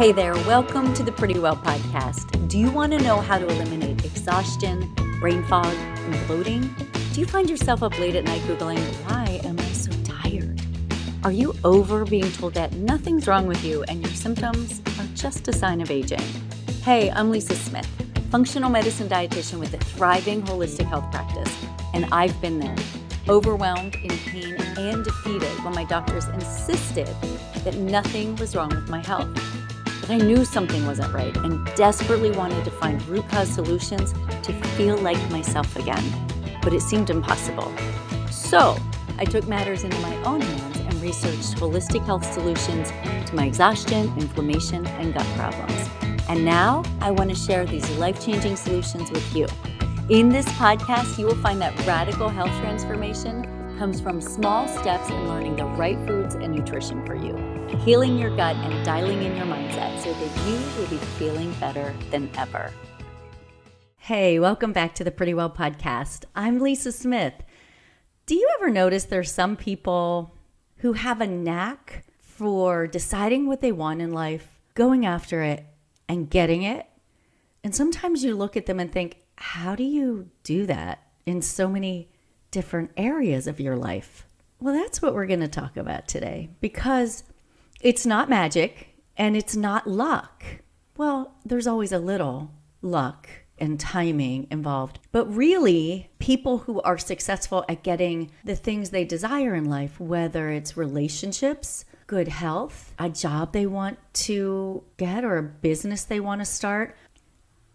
Hey there, welcome to the Pretty Well podcast. Do you want to know how to eliminate exhaustion, brain fog, and bloating? Do you find yourself up late at night Googling, why am I so tired? Are you over being told that nothing's wrong with you and your symptoms are just a sign of aging? Hey, I'm Lisa Smith, functional medicine dietitian with a thriving holistic health practice, and I've been there, overwhelmed, in pain, and defeated when my doctors insisted that nothing was wrong with my health. I knew something wasn't right and desperately wanted to find root cause solutions to feel like myself again. But it seemed impossible. So I took matters into my own hands and researched holistic health solutions to my exhaustion, inflammation, and gut problems. And now I want to share these life changing solutions with you. In this podcast, you will find that radical health transformation comes from small steps in learning the right foods and nutrition for you, healing your gut and dialing in your mindset so that you will be feeling better than ever. Hey, welcome back to the Pretty Well podcast. I'm Lisa Smith. Do you ever notice there's some people who have a knack for deciding what they want in life, going after it, and getting it? And sometimes you look at them and think, how do you do that in so many different areas of your life? Well, that's what we're going to talk about today because it's not magic and it's not luck. Well, there's always a little luck and timing involved. But really, people who are successful at getting the things they desire in life, whether it's relationships, good health, a job they want to get, or a business they want to start,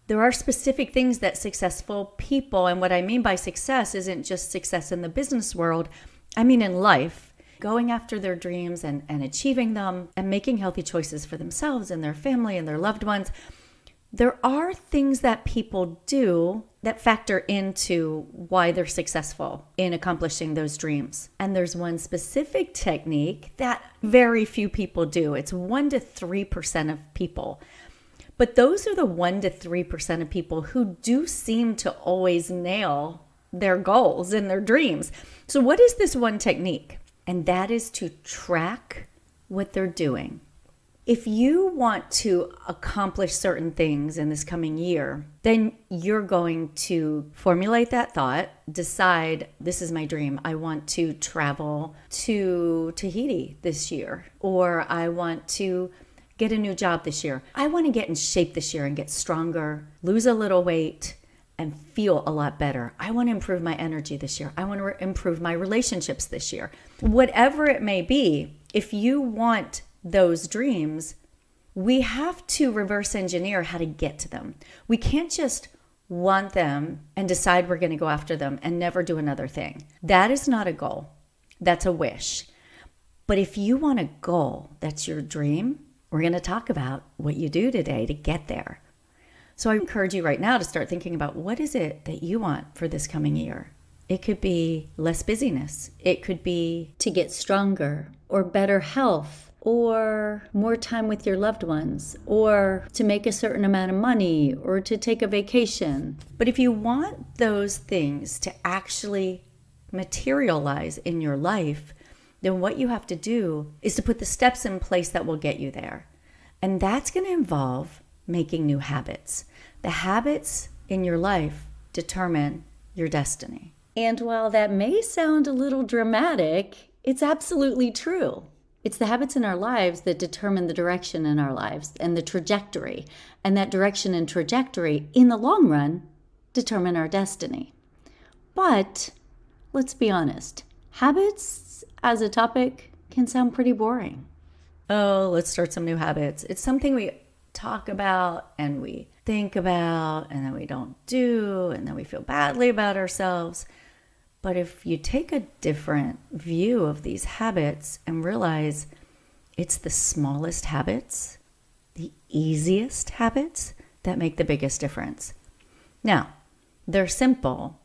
there are specific things that successful people, and what I mean by success isn't just success in the business world, I mean in life, going after their dreams and, and achieving them and making healthy choices for themselves and their family and their loved ones. There are things that people do that factor into why they're successful in accomplishing those dreams. And there's one specific technique that very few people do. It's 1 to 3% of people but those are the 1% to 3% of people who do seem to always nail their goals and their dreams. So, what is this one technique? And that is to track what they're doing. If you want to accomplish certain things in this coming year, then you're going to formulate that thought, decide this is my dream. I want to travel to Tahiti this year, or I want to get a new job this year. I want to get in shape this year and get stronger, lose a little weight, and feel a lot better. I want to improve my energy this year. I want to re- improve my relationships this year. Whatever it may be, if you want those dreams, we have to reverse engineer how to get to them. We can't just want them and decide we're going to go after them and never do another thing. That is not a goal, that's a wish. But if you want a goal that's your dream, we're going to talk about what you do today to get there. So I encourage you right now to start thinking about what is it that you want for this coming year? It could be less busyness. It could be to get stronger or better health or more time with your loved ones or to make a certain amount of money or to take a vacation. But if you want those things to actually materialize in your life, then what you have to do is to put the steps in place that will get you there. And that's going to involve making new habits. The habits in your life determine your destiny. And while that may sound a little dramatic, it's absolutely true. It's the habits in our lives that determine the direction in our lives and the trajectory. And that direction and trajectory, in the long run, determine our destiny. But let's be honest habits as a topic can sound pretty boring. Oh, let's start some new habits. It's something we talk about and we think about and then we don't do and then we feel badly about ourselves. But if you take a different view of these habits and realize it's the smallest habits, the easiest habits that make the biggest difference. Now, they're simple,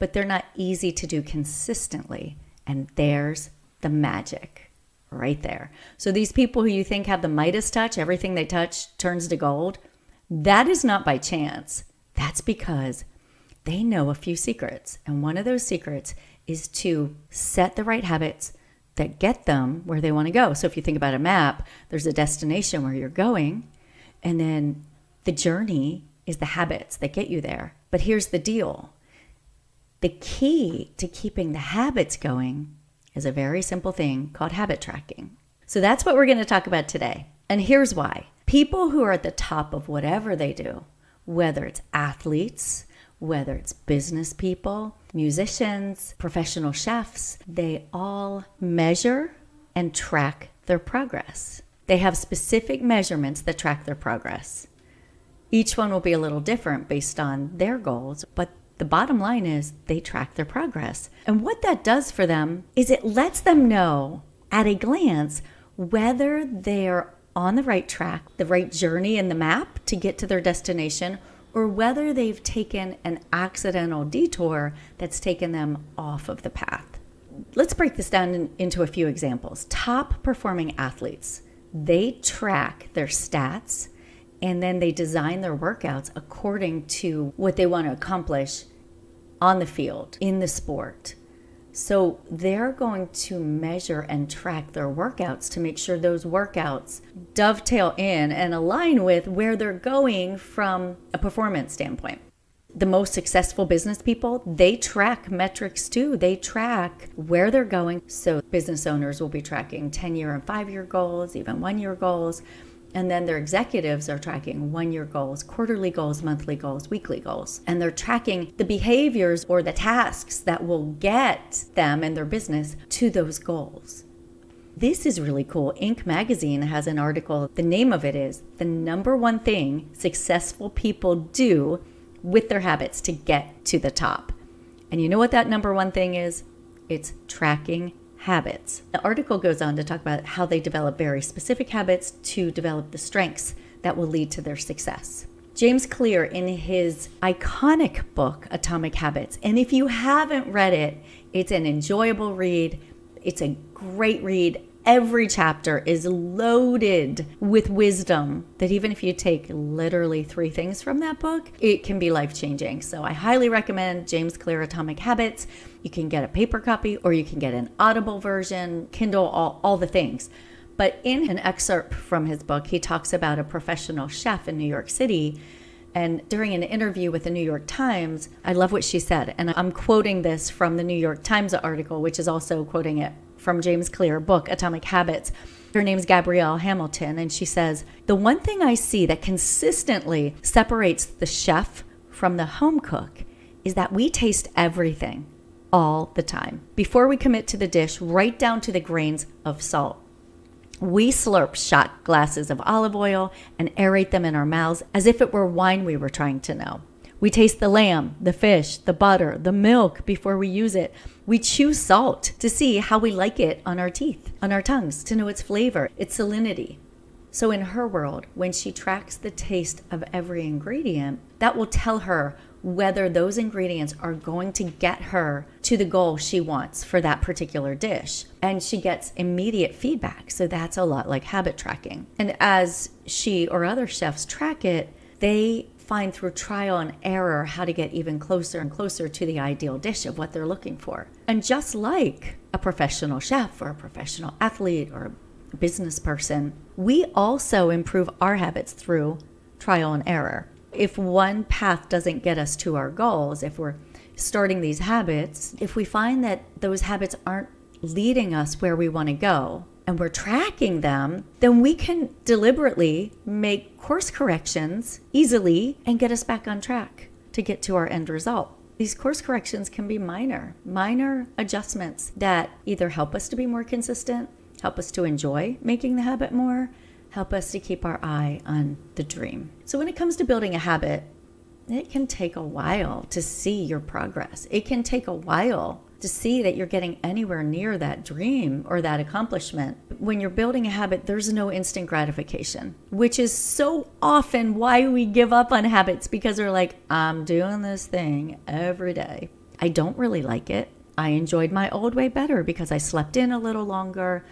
but they're not easy to do consistently. And there's the magic right there. So these people who you think have the Midas touch, everything they touch turns to gold, that is not by chance. That's because they know a few secrets. And one of those secrets is to set the right habits that get them where they want to go. So if you think about a map, there's a destination where you're going, And then the journey is the habits that get you there. But here's the deal the key to keeping the habits going is a very simple thing called habit tracking. So that's what we're going to talk about today. And here's why people who are at the top of whatever they do, whether it's athletes, whether it's business people, musicians, professional chefs, they all measure and track their progress. They have specific measurements that track their progress. Each one will be a little different based on their goals, but the bottom line is they track their progress. And what that does for them is it lets them know at a glance whether they're on the right track, the right journey in the map to get to their destination, or whether they've taken an accidental detour that's taken them off of the path. Let's break this down in, into a few examples. Top performing athletes, they track their stats and then they design their workouts according to what they want to accomplish on the field, in the sport. So they're going to measure and track their workouts to make sure those workouts dovetail in and align with where they're going from a performance standpoint. The most successful business people, they track metrics too. They track where they're going. So business owners will be tracking 10 year and 5 year goals, even 1 year goals and then their executives are tracking one year goals, quarterly goals, monthly goals, weekly goals. And they're tracking the behaviors or the tasks that will get them and their business to those goals. This is really cool. Inc. magazine has an article. The name of it is The Number One Thing Successful People Do with Their Habits to Get to the Top. And you know what that number one thing is? It's tracking habits. The article goes on to talk about how they develop very specific habits to develop the strengths that will lead to their success. James Clear, in his iconic book, Atomic Habits, and if you haven't read it, it's an enjoyable read. It's a great read every chapter is loaded with wisdom that even if you take literally three things from that book, it can be life changing. So I highly recommend James Clear Atomic Habits. You can get a paper copy or you can get an audible version, Kindle, all, all the things. But in an excerpt from his book, he talks about a professional chef in New York City. And during an interview with the New York Times, I love what she said. And I'm quoting this from the New York Times article, which is also quoting it from James Clear book, Atomic Habits. Her name's Gabrielle Hamilton, and she says, The one thing I see that consistently separates the chef from the home cook is that we taste everything all the time. Before we commit to the dish, right down to the grains of salt. We slurp shot glasses of olive oil and aerate them in our mouths as if it were wine we were trying to know. We taste the lamb, the fish, the butter, the milk before we use it. We chew salt to see how we like it on our teeth, on our tongues, to know its flavor, its salinity. So, in her world, when she tracks the taste of every ingredient, that will tell her whether those ingredients are going to get her to the goal she wants for that particular dish. And she gets immediate feedback. So, that's a lot like habit tracking. And as she or other chefs track it, they find through trial and error how to get even closer and closer to the ideal dish of what they're looking for. And just like a professional chef or a professional athlete or a business person, we also improve our habits through trial and error. If one path doesn't get us to our goals, if we're starting these habits, if we find that those habits aren't leading us where we want to go, and we're tracking them, then we can deliberately make course corrections easily and get us back on track to get to our end result. These course corrections can be minor, minor adjustments that either help us to be more consistent, help us to enjoy making the habit more, help us to keep our eye on the dream. So, when it comes to building a habit, it can take a while to see your progress. It can take a while to see that you're getting anywhere near that dream or that accomplishment. When you're building a habit, there's no instant gratification, which is so often why we give up on habits because we're like, I'm doing this thing every day. I don't really like it. I enjoyed my old way better because I slept in a little longer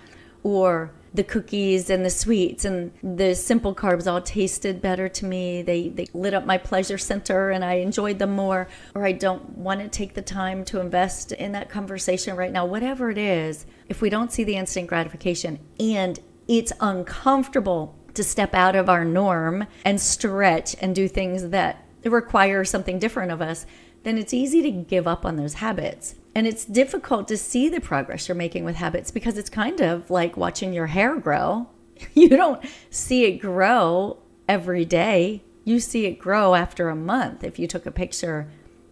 or the cookies and the sweets and the simple carbs all tasted better to me. They they lit up my pleasure center and I enjoyed them more or I don't want to take the time to invest in that conversation right now. Whatever it is, if we don't see the instant gratification and it's uncomfortable to step out of our norm and stretch and do things that require something different of us, then it's easy to give up on those habits. And it's difficult to see the progress you're making with habits because it's kind of like watching your hair grow. You don't see it grow every day. You see it grow after a month. If you took a picture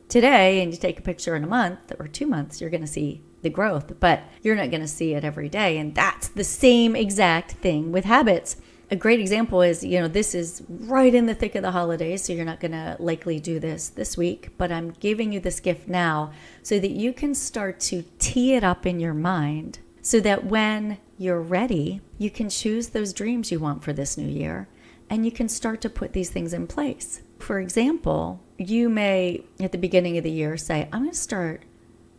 today and you take a picture in a month or two months, you're going to see the growth, but you're not going to see it every day. And that's the same exact thing with habits a great example is you know this is right in the thick of the holidays so you're not going to likely do this this week but i'm giving you this gift now so that you can start to tee it up in your mind so that when you're ready you can choose those dreams you want for this new year and you can start to put these things in place. For example you may at the beginning of the year say i'm going to start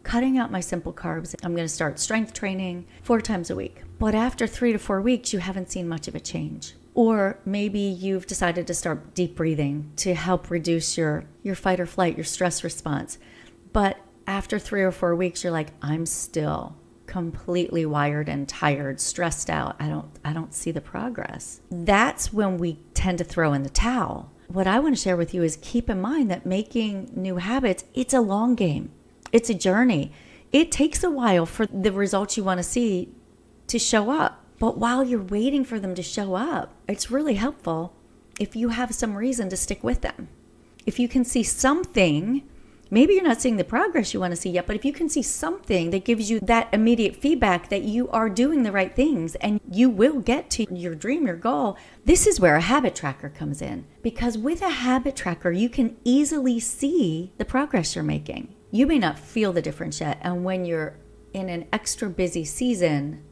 cutting out my simple carbs i'm going to start strength training four times a week but after three to four weeks, you haven't seen much of a change. Or maybe you've decided to start deep breathing to help reduce your, your fight or flight, your stress response. But after three or four weeks, you're like, I'm still completely wired and tired, stressed out. I don't I don't see the progress. That's when we tend to throw in the towel. What I want to share with you is keep in mind that making new habits, it's a long game. It's a journey. It takes a while for the results you want to see to show up. But while you're waiting for them to show up, it's really helpful if you have some reason to stick with them. If you can see something, maybe you're not seeing the progress you want to see yet, but if you can see something that gives you that immediate feedback that you are doing the right things and you will get to your dream, your goal, this is where a habit tracker comes in. Because with a habit tracker, you can easily see the progress you're making. You may not feel the difference yet. And when you're in an extra busy season,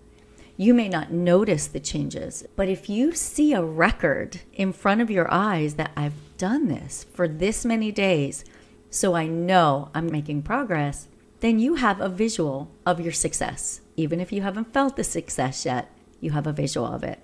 you may not notice the changes, but if you see a record in front of your eyes that I've done this for this many days, so I know I'm making progress, then you have a visual of your success. Even if you haven't felt the success yet, you have a visual of it.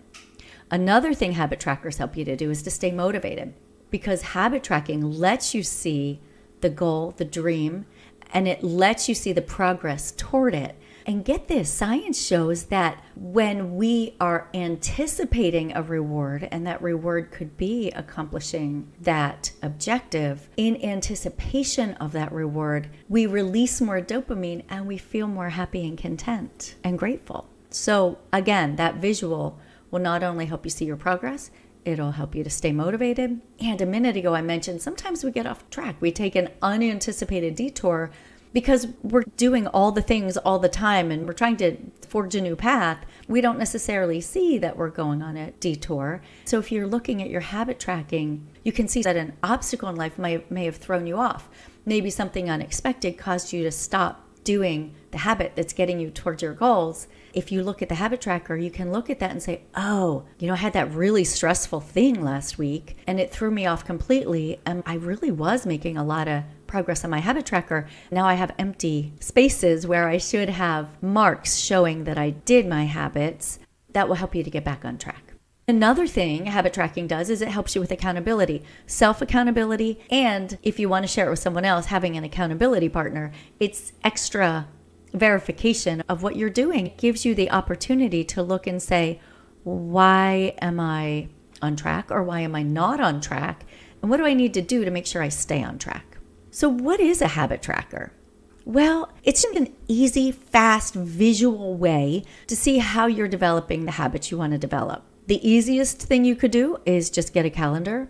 Another thing habit trackers help you to do is to stay motivated because habit tracking lets you see the goal, the dream, and it lets you see the progress toward it and get this science shows that when we are anticipating a reward, and that reward could be accomplishing that objective, in anticipation of that reward, we release more dopamine and we feel more happy and content and grateful. So, again, that visual will not only help you see your progress, It'll help you to stay motivated. And a minute ago, I mentioned sometimes we get off track. We take an unanticipated detour because we're doing all the things all the time and we're trying to forge a new path, we don't necessarily see that we're going on a detour. So if you're looking at your habit tracking, you can see that an obstacle in life may, may have thrown you off. Maybe something unexpected caused you to stop doing the habit that's getting you towards your goals. If you look at the habit tracker, you can look at that and say, oh, you know, I had that really stressful thing last week and it threw me off completely. And I really was making a lot of progress on my habit tracker. Now I have empty spaces where I should have marks showing that I did my habits. That will help you to get back on track. Another thing habit tracking does is it helps you with accountability, self accountability, and if you want to share it with someone else, having an accountability partner, it's extra verification of what you're doing. It gives you the opportunity to look and say, why am I on track or why am I not on track? And what do I need to do to make sure I stay on track? So, what is a habit tracker? Well, it's just an easy, fast, visual way to see how you're developing the habits you want to develop. The easiest thing you could do is just get a calendar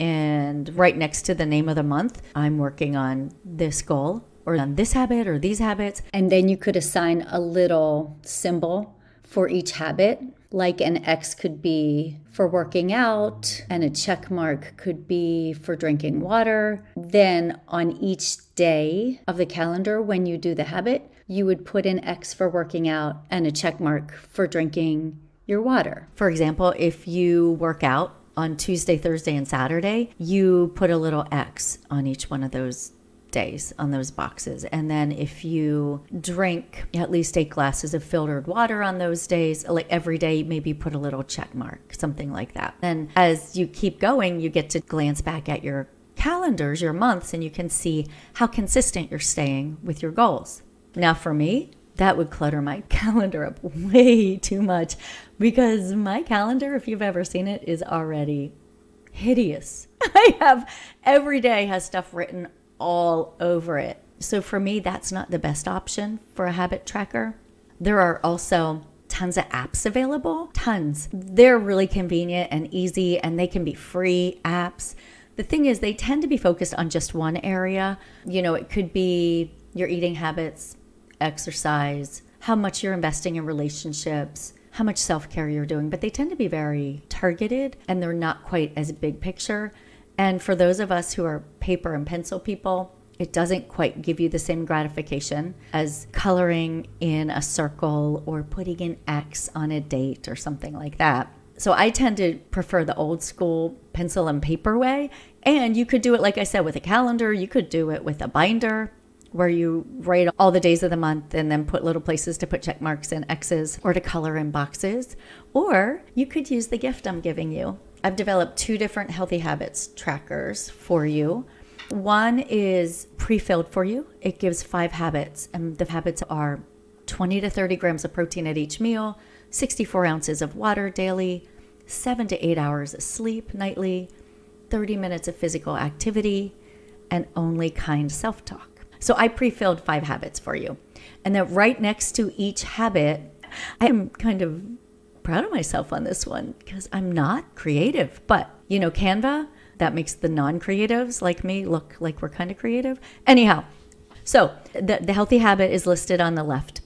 and right next to the name of the month, I'm working on this goal or on this habit or these habits. And then you could assign a little symbol for each habit like an X could be for working out, and a check mark could be for drinking water. Then on each day of the calendar, when you do the habit, you would put an X for working out and a check mark for drinking your water. For example, if you work out on Tuesday, Thursday, and Saturday, you put a little X on each one of those days on those boxes. And then if you drink at least eight glasses of filtered water on those days, like every day, maybe put a little check mark, something like that. And as you keep going, you get to glance back at your calendars, your months, and you can see how consistent you're staying with your goals. Now, for me, that would clutter my calendar up way too much because my calendar, if you've ever seen it, is already hideous. I have every day has stuff written all over it. So for me, that's not the best option for a habit tracker. There are also tons of apps available, tons. They're really convenient and easy, and they can be free apps. The thing is, they tend to be focused on just one area. You know, it could be your eating habits, exercise, how much you're investing in relationships, how much self care you're doing, but they tend to be very targeted and they're not quite as big picture. And for those of us who are paper and pencil people, it doesn't quite give you the same gratification as coloring in a circle or putting an X on a date or something like that. So I tend to prefer the old school pencil and paper way. And you could do it, like I said, with a calendar. You could do it with a binder where you write all the days of the month and then put little places to put check marks and X's or to color in boxes. Or you could use the gift I'm giving you. I've developed two different healthy habits trackers for you. One is pre filled for you, it gives five habits, and the habits are 20 to 30 grams of protein at each meal, 64 ounces of water daily, seven to eight hours of sleep nightly, 30 minutes of physical activity, and only kind self talk. So I pre filled five habits for you. And then right next to each habit, I am kind of proud of myself on this one because I'm not creative. But, you know, Canva, that makes the non creatives like me look like we're kind of creative. Anyhow, so the, the healthy habit is listed on the left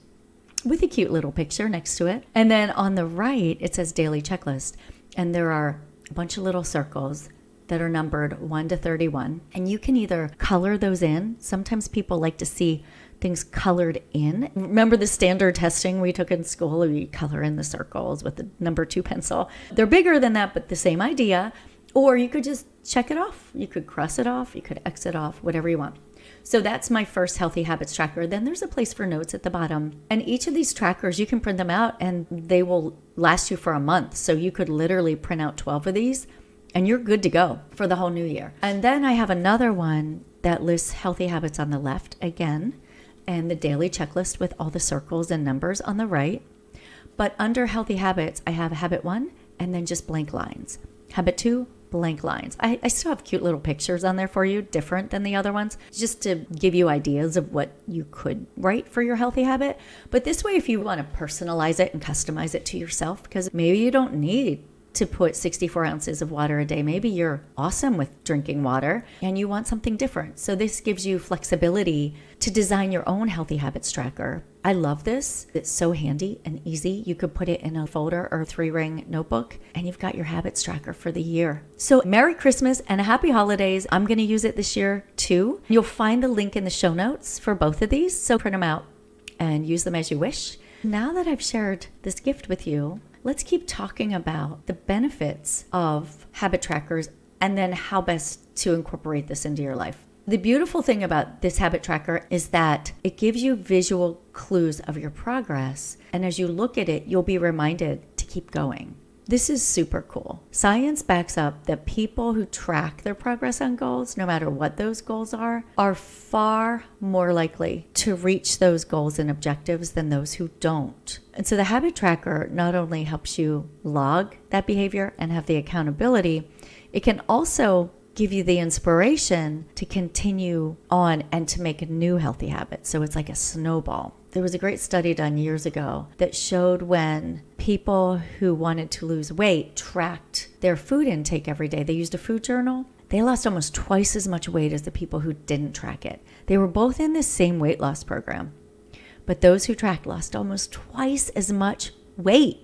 with a cute little picture next to it. And then on the right, it says daily checklist. And there are a bunch of little circles that are numbered 1 to 31. And you can either color those in. Sometimes people like to see things colored in. Remember the standard testing we took in school? We color in the circles with the number two pencil. They're bigger than that, but the same idea. Or you could just check it off. You could cross it off. You could X it off, whatever you want. So that's my first healthy habits tracker. Then there's a place for notes at the bottom. And each of these trackers, you can print them out and they will last you for a month. So you could literally print out 12 of these and you're good to go for the whole new year. And then I have another one that lists healthy habits on the left again, and the daily checklist with all the circles and numbers on the right. But under healthy habits, I have habit one and then just blank lines. Habit two, blank lines. I, I, still have cute little pictures on there for you, different than the other ones, just to give you ideas of what you could write for your healthy habit. But this way, if you want to personalize it and customize it to yourself, because maybe you don't need to put 64 ounces of water a day. Maybe you're awesome with drinking water and you want something different. So, this gives you flexibility to design your own healthy habits tracker. I love this. It's so handy and easy. You could put it in a folder or three ring notebook, and you've got your habits tracker for the year. So, Merry Christmas and Happy Holidays. I'm going to use it this year too. You'll find the link in the show notes for both of these. So, print them out and use them as you wish. Now that I've shared this gift with you, let's keep talking about the benefits of habit trackers and then how best to incorporate this into your life. The beautiful thing about this habit tracker is that it gives you visual clues of your progress. And as you look at it, you'll be reminded to keep going. This is super cool. Science backs up that people who track their progress on goals, no matter what those goals are, are far more likely to reach those goals and objectives than those who don't. And so the habit tracker not only helps you log that behavior and have the accountability, it can also give you the inspiration to continue on and to make a new healthy habit. So it's like a snowball. There was a great study done years ago that showed when people who wanted to lose weight tracked their food intake every day, they used a food journal. They lost almost twice as much weight as the people who didn't track it. They were both in the same weight loss program, but those who tracked lost almost twice as much weight.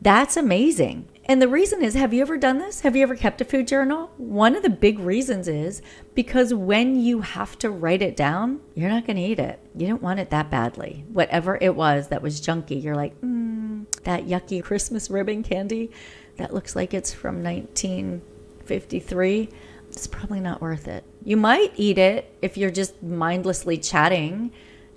That's amazing. And the reason is have you ever done this? Have you ever kept a food journal? One of the big reasons is because when you have to write it down, you're not going to eat it. You don't want it that badly. Whatever it was that was junky, you're like, mm, that yucky Christmas ribbon candy that looks like it's from 1953. It's probably not worth it. You might eat it if you're just mindlessly chatting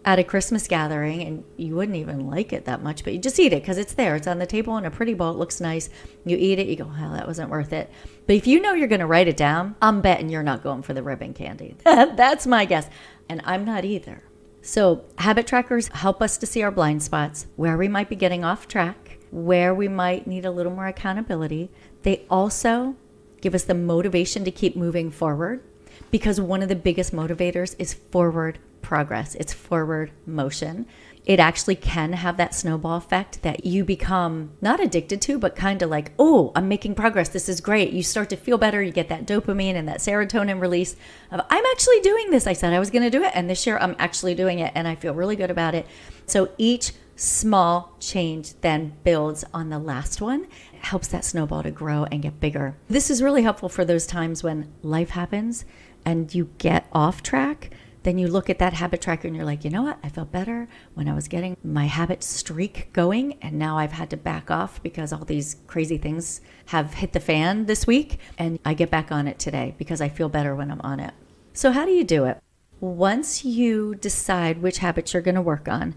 at a Christmas gathering and you wouldn't even like it that much, but you just eat it because it's there. It's on the table in a pretty bowl. It looks nice. You eat it, you go, well, that wasn't worth it. But if you know you're going to write it down, I'm betting you're not going for the ribbon candy. That's my guess. And I'm not either. So, habit trackers help us to see our blind spots, where we might be getting off track, where we might need a little more accountability. They also give us the motivation to keep moving forward because one of the biggest motivators is forward progress, it's forward motion. It actually can have that snowball effect that you become not addicted to, but kind of like, oh, I'm making progress. This is great. You start to feel better. You get that dopamine and that serotonin release of, I'm actually doing this. I said I was going to do it. And this year I'm actually doing it. And I feel really good about it. So each small change then builds on the last one it helps that snowball to grow and get bigger. This is really helpful for those times when life happens and you get off track then you look at that habit tracker and you're like, you know what? I felt better when I was getting my habit streak going. And now I've had to back off because all these crazy things have hit the fan this week. And I get back on it today because I feel better when I'm on it. So, how do you do it? Once you decide which habits you're going to work on,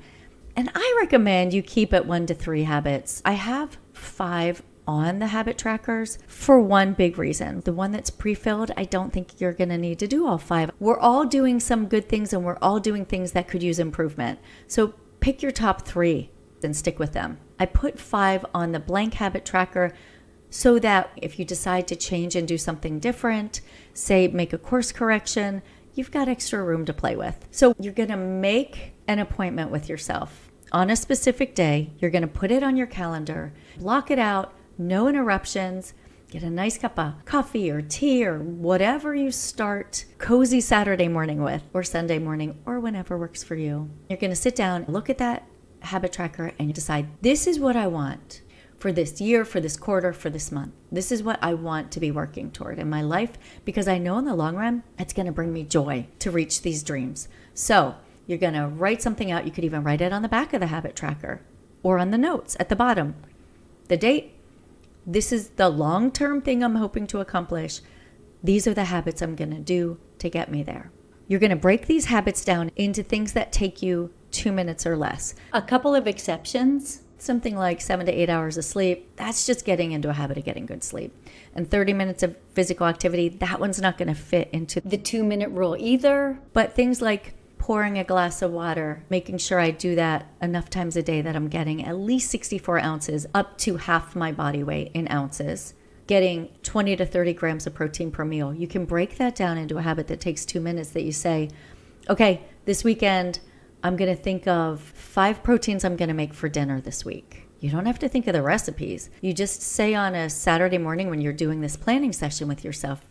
and I recommend you keep it one to three habits. I have five on the habit trackers for one big reason. The one that's pre filled, I don't think you're going to need to do all five. We're all doing some good things and we're all doing things that could use improvement. So pick your top three and stick with them. I put five on the blank habit tracker so that if you decide to change and do something different, say make a course correction, you've got extra room to play with. So you're going to make an appointment with yourself on a specific day. You're going to put it on your calendar, block it out no interruptions. Get a nice cup of coffee or tea or whatever you start cozy Saturday morning with, or Sunday morning, or whenever works for you. You're going to sit down, look at that habit tracker, and decide this is what I want for this year, for this quarter, for this month. This is what I want to be working toward in my life because I know in the long run it's going to bring me joy to reach these dreams. So, you're going to write something out. You could even write it on the back of the habit tracker or on the notes at the bottom. The date, this is the long term thing I'm hoping to accomplish. These are the habits I'm going to do to get me there. You're going to break these habits down into things that take you two minutes or less. A couple of exceptions something like seven to eight hours of sleep, that's just getting into a habit of getting good sleep. And 30 minutes of physical activity, that one's not going to fit into the two minute rule either. But things like pouring a glass of water, making sure I do that enough times a day that I'm getting at least 64 ounces up to half my body weight in ounces, getting 20 to 30 grams of protein per meal. You can break that down into a habit that takes two minutes that you say, okay, this weekend, I'm going to think of five proteins I'm going to make for dinner this week. You don't have to think of the recipes. You just say on a Saturday morning when you're doing this planning session with yourself,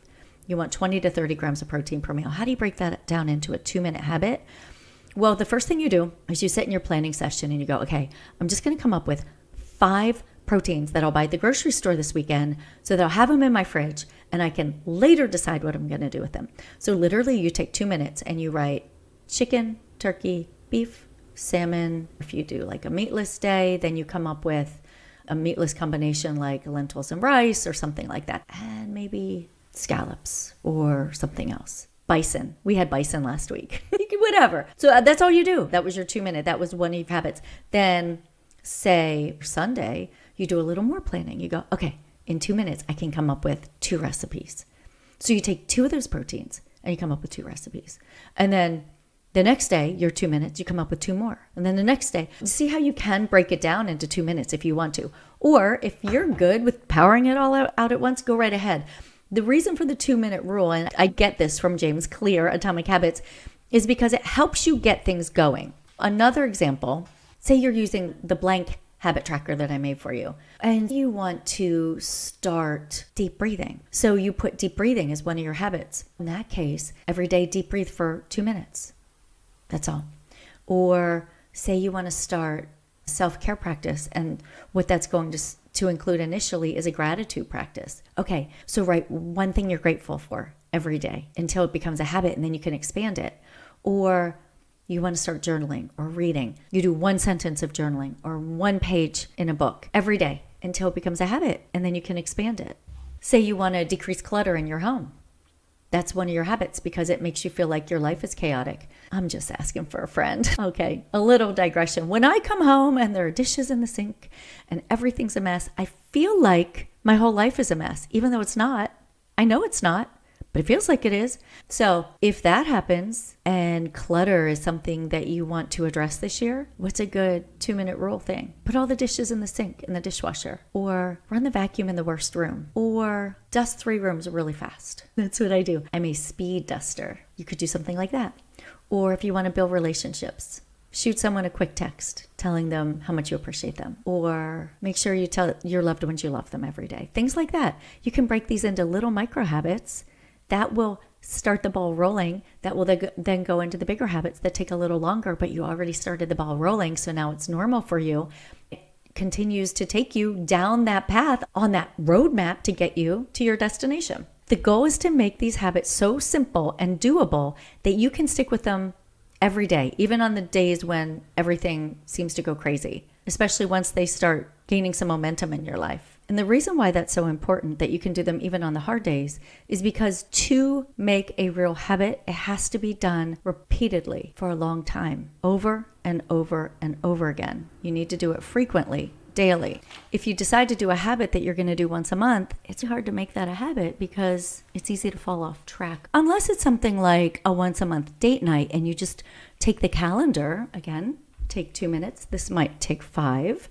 you want 20 to 30 grams of protein per meal. How do you break that down into a two minute habit? Well, the first thing you do is you sit in your planning session and you go, okay, I'm just going to come up with five proteins that I'll buy at the grocery store this weekend so that I'll have them in my fridge and I can later decide what I'm going to do with them. So, literally, you take two minutes and you write chicken, turkey, beef, salmon. If you do like a meatless day, then you come up with a meatless combination like lentils and rice or something like that. And maybe scallops or something else. Bison. We had bison last week. Whatever. So uh, that's all you do. That was your two minute. That was one of your habits. Then, say Sunday, you do a little more planning. You go, okay, in two minutes, I can come up with two recipes. So you take two of those proteins and you come up with two recipes. And then the next day, your two minutes, you come up with two more. And then the next day, see how you can break it down into two minutes if you want to. Or if you're good with powering it all out, out at once, go right ahead. The reason for the two minute rule, and I get this from James Clear, Atomic Habits, is because it helps you get things going. Another example say you're using the blank habit tracker that I made for you, and you want to start deep breathing. So you put deep breathing as one of your habits. In that case, every day deep breathe for two minutes. That's all. Or say you want to start self care practice, and what that's going to to include initially is a gratitude practice. Okay, so write one thing you're grateful for every day until it becomes a habit and then you can expand it. Or you want to start journaling or reading. You do one sentence of journaling or one page in a book every day until it becomes a habit and then you can expand it. Say you want to decrease clutter in your home that's one of your habits because it makes you feel like your life is chaotic. I'm just asking for a friend. Okay, a little digression. When I come home and there are dishes in the sink and everything's a mess, I feel like my whole life is a mess, even though it's not. I know it's not, but it feels like it is. So, if that happens and clutter is something that you want to address this year, what's a good two minute rule thing? Put all the dishes in the sink in the dishwasher, or run the vacuum in the worst room, or dust three rooms really fast. That's what I do. I'm a speed duster. You could do something like that. Or if you want to build relationships, shoot someone a quick text telling them how much you appreciate them or make sure you tell your loved ones you love them every day things like that you can break these into little micro habits that will start the ball rolling that will then go into the bigger habits that take a little longer but you already started the ball rolling so now it's normal for you it continues to take you down that path on that roadmap to get you to your destination the goal is to make these habits so simple and doable that you can stick with them every day, even on the days when everything seems to go crazy, especially once they start gaining some momentum in your life. And the reason why that's so important that you can do them even on the hard days is because to make a real habit, it has to be done repeatedly for a long time, over and over and over again. You need to do it frequently daily. If you decide to do a habit that you're going to do once a month, it's hard to make that a habit because it's easy to fall off track. Unless it's something like a once a month date night and you just take the calendar, again, take two minutes. This might take five,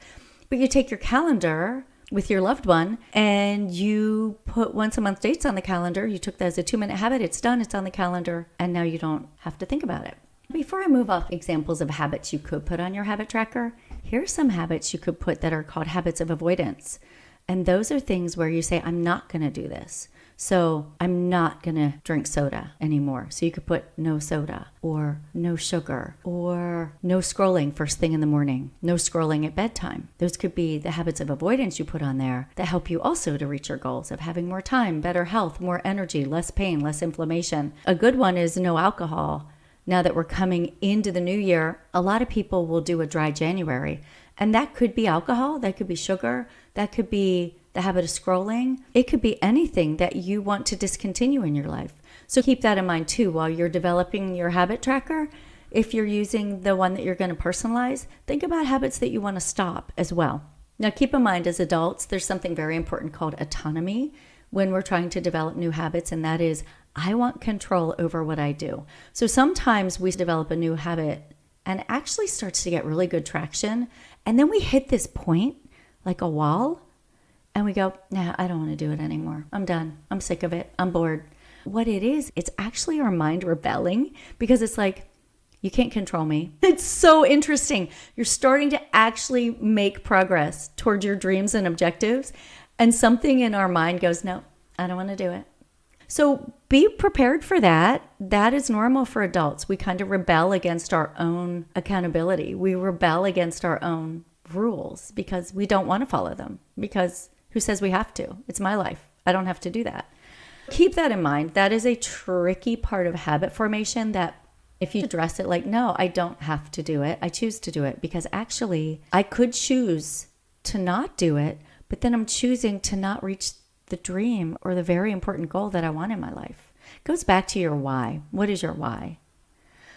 but you take your calendar with your loved one and you put once a month dates on the calendar. You took that as a two minute habit, it's done, it's on the calendar, and now you don't have to think about it. Before I move off examples of habits you could put on your habit tracker, here are some habits you could put that are called habits of avoidance. And those are things where you say, I'm not going to do this. So I'm not going to drink soda anymore. So you could put no soda or no sugar or no scrolling first thing in the morning, no scrolling at bedtime. Those could be the habits of avoidance you put on there that help you also to reach your goals of having more time, better health, more energy, less pain, less inflammation. A good one is no alcohol now that we're coming into the new year, a lot of people will do a dry January. And that could be alcohol, that could be sugar, that could be the habit of scrolling. It could be anything that you want to discontinue in your life. So keep that in mind too while you're developing your habit tracker. If you're using the one that you're going to personalize, think about habits that you want to stop as well. Now, keep in mind as adults, there's something very important called autonomy when we're trying to develop new habits, and that is I want control over what I do. So sometimes we develop a new habit and actually starts to get really good traction. And then we hit this point, like a wall, and we go, nah, I don't want to do it anymore. I'm done. I'm sick of it. I'm bored. What it is, it's actually our mind rebelling because it's like, you can't control me. It's so interesting. You're starting to actually make progress towards your dreams and objectives. And something in our mind goes, no, I don't want to do it. So be prepared for that. That is normal for adults. We kind of rebel against our own accountability. We rebel against our own rules because we don't want to follow them. Because who says we have to? It's my life. I don't have to do that. Keep that in mind. That is a tricky part of habit formation that if you address it like, no, I don't have to do it, I choose to do it because actually I could choose to not do it, but then I'm choosing to not reach the dream or the very important goal that I want in my life. It goes back to your why. What is your why?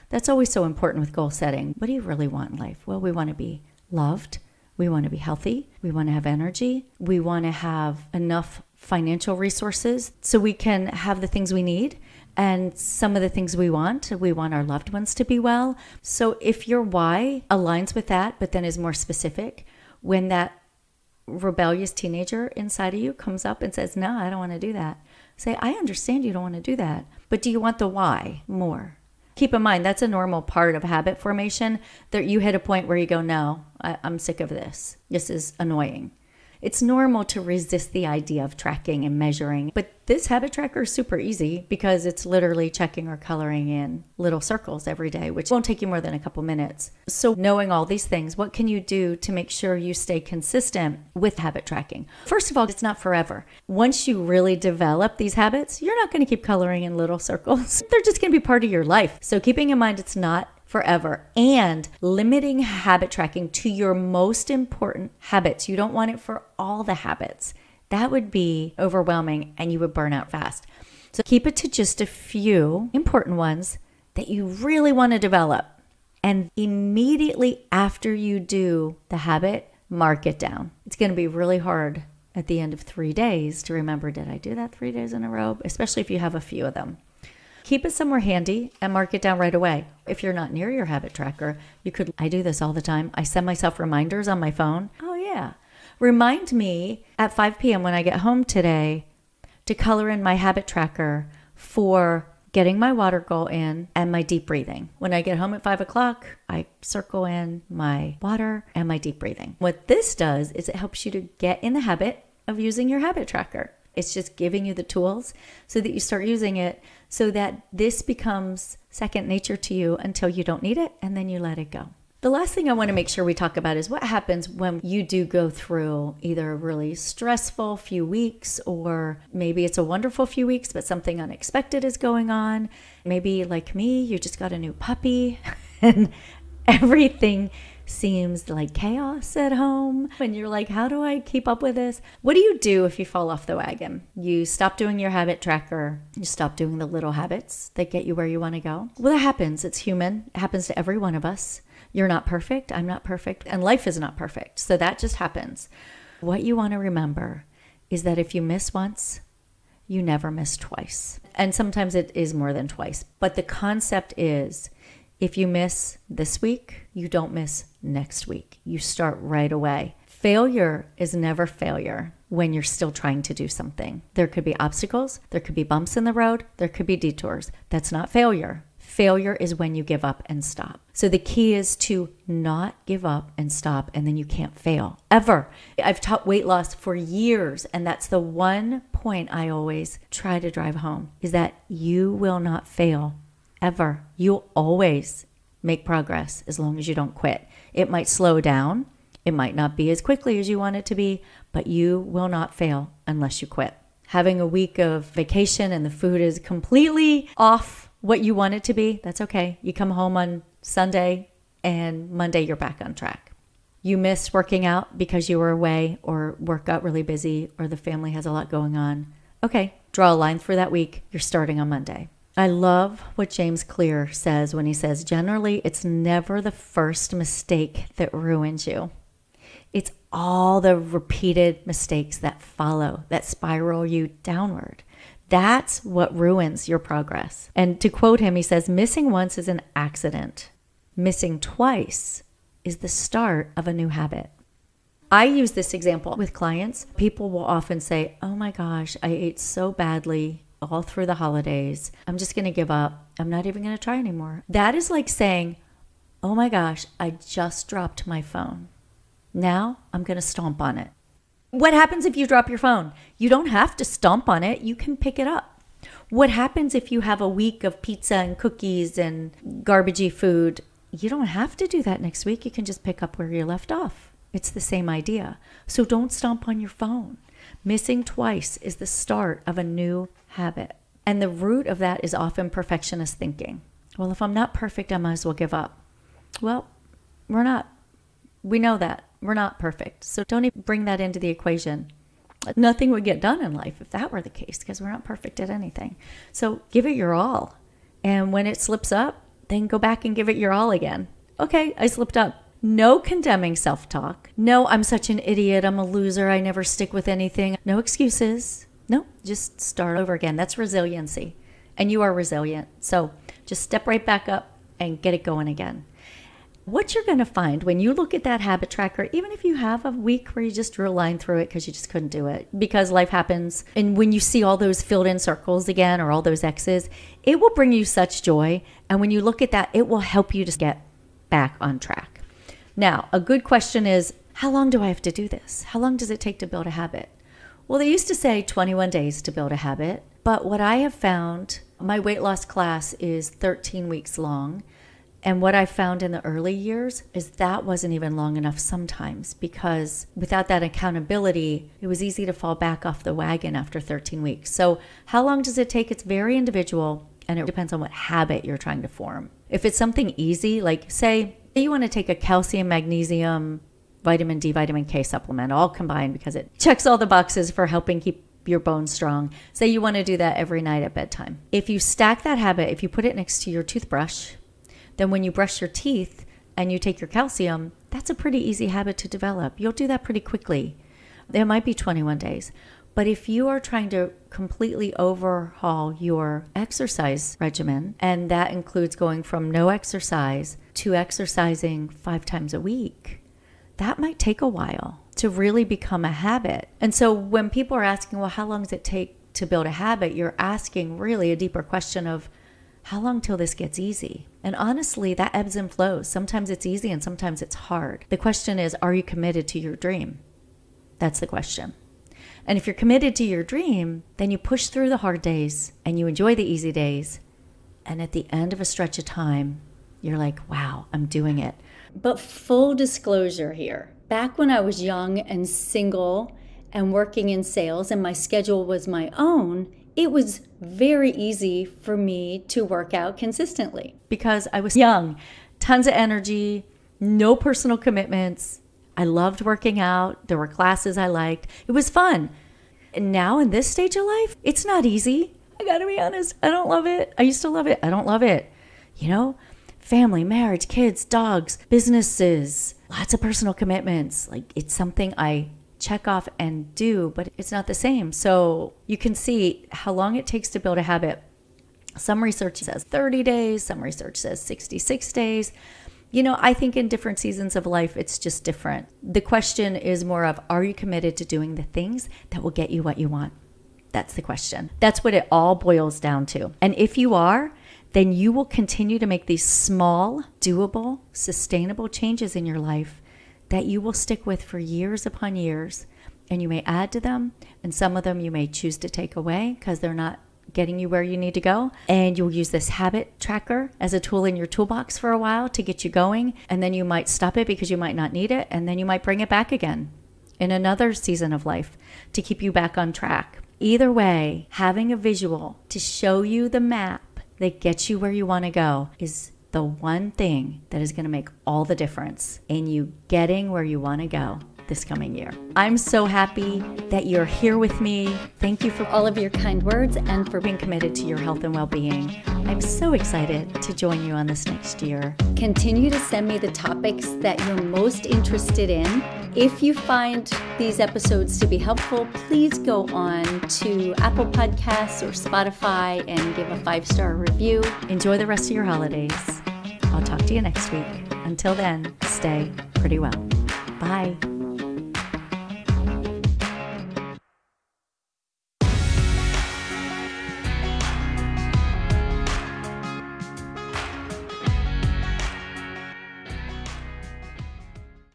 That's always so important with goal setting. What do you really want in life? Well, we want to be loved. We want to be healthy. We want to have energy. We want to have enough financial resources so we can have the things we need and some of the things we want. We want our loved ones to be well. So if your why aligns with that, but then is more specific, when that rebellious teenager inside of you comes up and says, No, I don't want to do that, say, I understand you don't want to do that, but do you want the why more? Keep in mind, that's a normal part of habit formation that you hit a point where you go, No, I, am sick of this. This is annoying. It's normal to resist the idea of tracking and measuring, but this habit tracker is super easy because it's literally checking or coloring in little circles every day, which won't take you more than a couple minutes. So, knowing all these things, what can you do to make sure you stay consistent with habit tracking? First of all, it's not forever. Once you really develop these habits, you're not going to keep coloring in little circles. They're just going to be part of your life. So, keeping in mind it's not forever and limiting habit tracking to your most important habits. You don't want it for all the habits. That would be overwhelming and you would burn out fast. So keep it to just a few important ones that you really want to develop. And immediately after you do the habit, mark it down. It's going to be really hard at the end of three days to remember did I do that three days in a row? Especially if you have a few of them. Keep it somewhere handy and mark it down right away. If you're not near your habit tracker, you could, I do this all the time. I send myself reminders on my phone. Oh, yeah. Remind me at 5 p.m. when I get home today to color in my habit tracker for getting my water goal in and my deep breathing. When I get home at five o'clock, I circle in my water and my deep breathing. What this does is it helps you to get in the habit of using your habit tracker. It's just giving you the tools so that you start using it so that this becomes second nature to you until you don't need it and then you let it go. The last thing I want to make sure we talk about is what happens when you do go through either a really stressful few weeks or maybe it's a wonderful few weeks, but something unexpected is going on. Maybe, like me, you just got a new puppy and everything seems like chaos at home. And you're like how do i keep up with this? What do you do if you fall off the wagon? You stop doing your habit tracker. You stop doing the little habits that get you where you want to go? Well that happens. It's human. It happens to every one of us. You're not perfect. I'm not perfect. And life is not perfect. So that just happens. What you want to remember is that if you miss once you never miss twice. And sometimes it is more than twice. But the concept is if you miss this week, you don't miss next week. You start right away. Failure is never failure when you're still trying to do something. There could be obstacles, there could be bumps in the road, there could be detours. That's not failure. Failure is when you give up and stop. So the key is to not give up and stop, and then you can't fail ever. I've taught weight loss for years, and that's the one point I always try to drive home is that you will not fail ever. You'll always make progress as long as you don't quit. It might slow down, it might not be as quickly as you want it to be, but you will not fail unless you quit. Having a week of vacation and the food is completely off what you want it to be, that's okay. You come home on Sunday and Monday you're back on track. You miss working out because you were away or work got really busy or the family has a lot going on. Okay, draw a line for that week. You're starting on Monday. I love what James Clear says when he says, generally, it's never the first mistake that ruins you. It's all the repeated mistakes that follow, that spiral you downward. That's what ruins your progress. And to quote him, he says, missing once is an accident, missing twice is the start of a new habit. I use this example with clients. People will often say, Oh my gosh, I ate so badly all through the holidays. I'm just going to give up. I'm not even going to try anymore. That is like saying, oh my gosh, I just dropped my phone. Now I'm going to stomp on it. What happens if you drop your phone? You don't have to stomp on it, you can pick it up. What happens if you have a week of pizza and cookies and garbagey food? You don't have to do that next week. You can just pick up where you left off. It's the same idea. So don't stomp on your phone. Missing twice is the start of a new habit. And the root of that is often perfectionist thinking. Well, if I'm not perfect, I might as well give up. Well, we're not. We know that. We're not perfect. So don't even bring that into the equation. Nothing would get done in life if that were the case because we're not perfect at anything. So give it your all. And when it slips up, then go back and give it your all again. Okay, I slipped up. No condemning self talk. No, I'm such an idiot. I'm a loser. I never stick with anything. No excuses. No, just start over again. That's resiliency. And you are resilient. So just step right back up and get it going again. What you're going to find when you look at that habit tracker, even if you have a week where you just drew a line through it because you just couldn't do it, because life happens, and when you see all those filled in circles again or all those X's, it will bring you such joy. And when you look at that, it will help you to get back on track. Now, a good question is how long do I have to do this? How long does it take to build a habit? Well, they used to say 21 days to build a habit, but what I have found, my weight loss class is 13 weeks long. And what I found in the early years is that wasn't even long enough sometimes because without that accountability, it was easy to fall back off the wagon after 13 weeks. So, how long does it take? It's very individual and it depends on what habit you're trying to form. If it's something easy, like say you want to take a calcium, magnesium, vitamin D, vitamin K supplement all combined because it checks all the boxes for helping keep your bones strong. Say you want to do that every night at bedtime. If you stack that habit, if you put it next to your toothbrush, then when you brush your teeth and you take your calcium, that's a pretty easy habit to develop. You'll do that pretty quickly. It might be 21 days. But if you are trying to completely overhaul your exercise regimen, and that includes going from no exercise to exercising five times a week, that might take a while to really become a habit. And so when people are asking, well, how long does it take to build a habit? You're asking really a deeper question of, how long till this gets easy? And honestly, that ebbs and flows. Sometimes it's easy and sometimes it's hard. The question is, are you committed to your dream? That's the question. And if you're committed to your dream, then you push through the hard days and you enjoy the easy days. And at the end of a stretch of time, you're like, wow, I'm doing it. But full disclosure here back when I was young and single and working in sales and my schedule was my own, it was very easy for me to work out consistently because I was young, tons of energy, no personal commitments. I loved working out. There were classes I liked. It was fun. And now in this stage of life, it's not easy. I got to be honest. I don't love it. I used to love it. I don't love it. You know, family, marriage, kids, dogs, businesses, lots of personal commitments. Like it's something I check off and do, but it's not the same. So you can see how long it takes to build a habit. Some research says 30 days, some research says 66 days. You know, I think in different seasons of life, it's just different. The question is more of are you committed to doing the things that will get you what you want? That's the question. That's what it all boils down to. And if you are, then you will continue to make these small, doable, sustainable changes in your life that you will stick with for years upon years. And you may add to them, and some of them you may choose to take away because they're not getting you where you need to go. And you'll use this habit tracker as a tool in your toolbox for a while to get you going. And then you might stop it because you might not need it. And then you might bring it back again in another season of life to keep you back on track. Either way, having a visual to show you the map that gets you where you want to go is the one thing that is going to make all the difference in you getting where you want to go this coming year. I'm so happy that you're here with me. Thank you for all of your kind words and for being committed to your health and well being. I'm so excited to join you on this next year. Continue to send me the topics that you're most interested in. If you find these episodes to be helpful, please go on to Apple Podcasts or Spotify and give a five star review. Enjoy the rest of your holidays. I'll talk to you next week. Until then, stay pretty well. Bye.